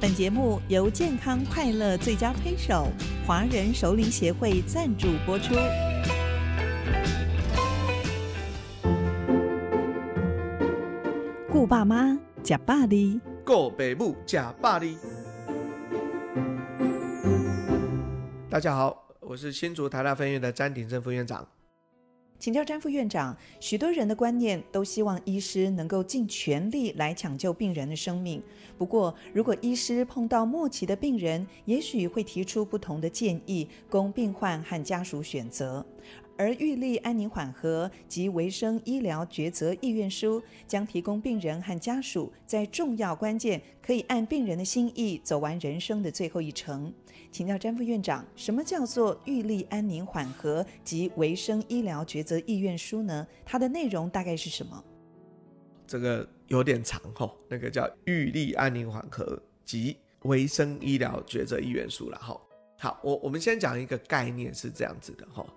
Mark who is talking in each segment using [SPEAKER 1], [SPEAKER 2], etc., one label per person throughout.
[SPEAKER 1] 本节目由健康快乐最佳推手华人熟龄协会赞助播出。顾爸妈，吃百里；
[SPEAKER 2] 顾爸母，吃百里。大家好，我是新竹台大分院的詹鼎正副院长。
[SPEAKER 1] 请教詹副院长，许多人的观念都希望医师能够尽全力来抢救病人的生命。不过，如果医师碰到末期的病人，也许会提出不同的建议，供病患和家属选择。而预立安宁缓和及维生医疗抉择意愿书将提供病人和家属在重要关键可以按病人的心意走完人生的最后一程。请教詹副院长，什么叫做预立安宁缓和及维生医疗抉择意愿书呢？它的内容大概是什么？
[SPEAKER 2] 这个有点长吼，那个叫预立安宁缓和及维生医疗抉择意愿书了哈。好，我我们先讲一个概念是这样子的吼。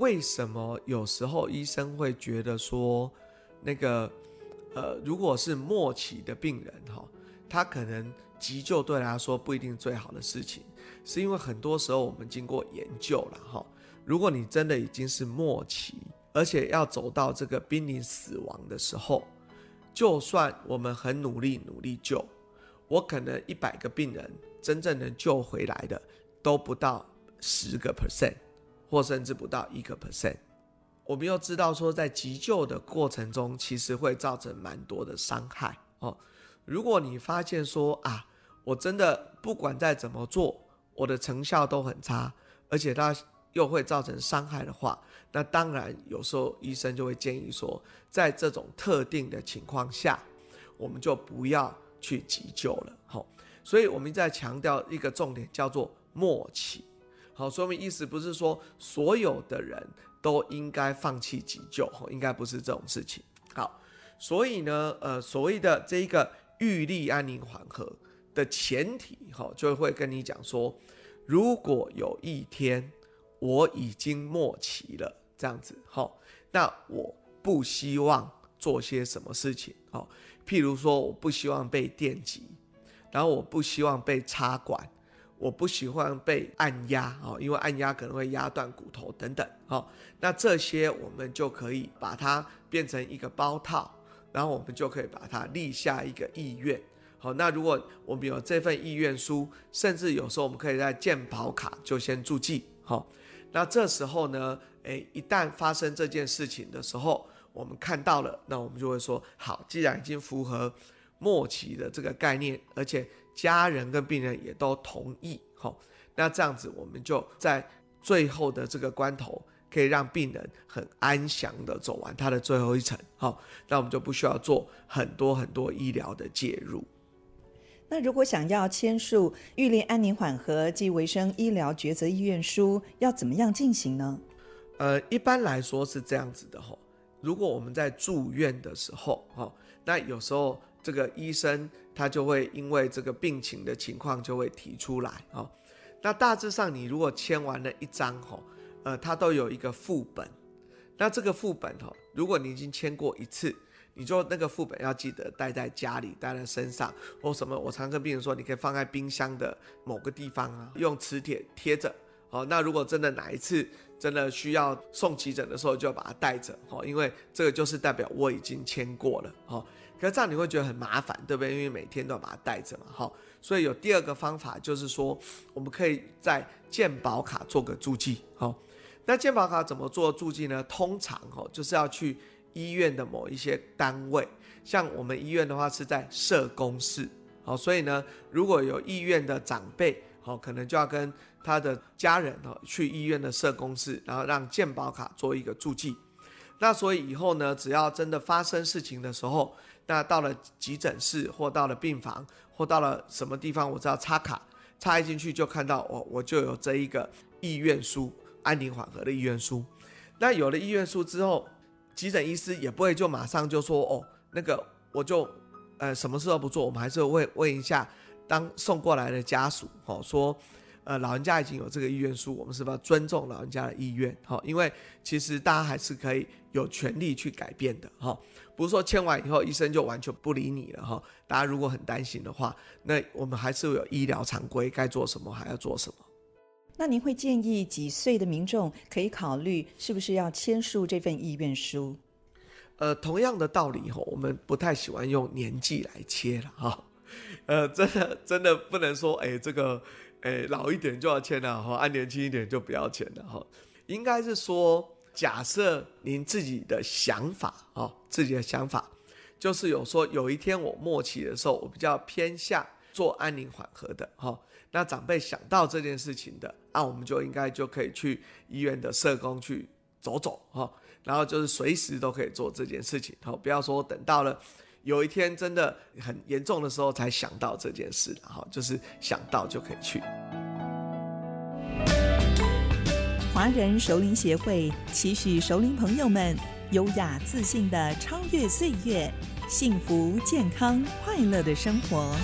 [SPEAKER 2] 为什么有时候医生会觉得说，那个，呃，如果是末期的病人哈，他可能急救对他来说不一定最好的事情，是因为很多时候我们经过研究了哈，如果你真的已经是末期，而且要走到这个濒临死亡的时候，就算我们很努力努力救，我可能一百个病人真正能救回来的都不到十个 percent。或甚至不到一个 percent，我们又知道说，在急救的过程中，其实会造成蛮多的伤害哦。如果你发现说啊，我真的不管再怎么做，我的成效都很差，而且它又会造成伤害的话，那当然有时候医生就会建议说，在这种特定的情况下，我们就不要去急救了。好，所以我们在强调一个重点，叫做默契。好，说明意思不是说所有的人都应该放弃急救，应该不是这种事情。好，所以呢，呃，所谓的这一个预立安宁缓和的前提，哈，就会跟你讲说，如果有一天我已经末期了，这样子，哈，那我不希望做些什么事情，哈，譬如说我不希望被电击，然后我不希望被插管。我不喜欢被按压哦，因为按压可能会压断骨头等等哦。那这些我们就可以把它变成一个包套，然后我们就可以把它立下一个意愿。好，那如果我们有这份意愿书，甚至有时候我们可以在健保卡就先注记。好，那这时候呢，诶，一旦发生这件事情的时候，我们看到了，那我们就会说，好，既然已经符合末期的这个概念，而且。家人跟病人也都同意，吼，那这样子我们就在最后的这个关头，可以让病人很安详的走完他的最后一程，好，那我们就不需要做很多很多医疗的介入。
[SPEAKER 1] 那如果想要签署预立安宁缓和及维生医疗抉择意愿书，要怎么样进行呢？
[SPEAKER 2] 呃，一般来说是这样子的，吼，如果我们在住院的时候，哈，那有时候。这个医生他就会因为这个病情的情况就会提出来哦。那大致上你如果签完了一张哈，呃，他都有一个副本。那这个副本哈，如果你已经签过一次，你就那个副本要记得带在家里，带在身上或什么。我常跟病人说，你可以放在冰箱的某个地方啊，用磁铁贴着。好，那如果真的哪一次真的需要送急诊的时候，就要把它带着。哦，因为这个就是代表我已经签过了。哦。可是这样你会觉得很麻烦，对不对？因为每天都要把它带着嘛，哈。所以有第二个方法，就是说我们可以在健保卡做个注记，哈。那健保卡怎么做注记呢？通常哦，就是要去医院的某一些单位，像我们医院的话是在社工室，好，所以呢，如果有意愿的长辈，好，可能就要跟他的家人哦去医院的社工室，然后让健保卡做一个注记。那所以以后呢，只要真的发生事情的时候，那到了急诊室或到了病房或到了什么地方，我只要插卡插进去就看到我我就有这一个意愿书，安宁缓和的意愿书。那有了意愿书之后，急诊医师也不会就马上就说哦，那个我就呃什么事都不做，我们还是会问一下当送过来的家属哦，说呃，老人家已经有这个意愿书，我们是不是要尊重老人家的意愿？哈，因为其实大家还是可以有权利去改变的，哈，不是说签完以后医生就完全不理你了，哈。大家如果很担心的话，那我们还是有医疗常规，该做什么还要做什么。
[SPEAKER 1] 那您会建议几岁的民众可以考虑是不是要签署这份意愿书？
[SPEAKER 2] 呃，同样的道理哈，我们不太喜欢用年纪来切了哈。呃，真的真的不能说，哎，这个，哎，老一点就要签了哈，按年轻一点就不要签了哈。应该是说，假设您自己的想法啊，自己的想法，就是有说有一天我末期的时候，我比较偏向做安宁缓和的哈。那长辈想到这件事情的，那我们就应该就可以去医院的社工去走走哈，然后就是随时都可以做这件事情，哈，不要说等到了有一天真的很严重的时候才想到这件事，然后，就是想到就可以去。
[SPEAKER 1] 华人熟龄协会期许熟龄朋友们优雅自信的超越岁月，幸福健康快乐的生活。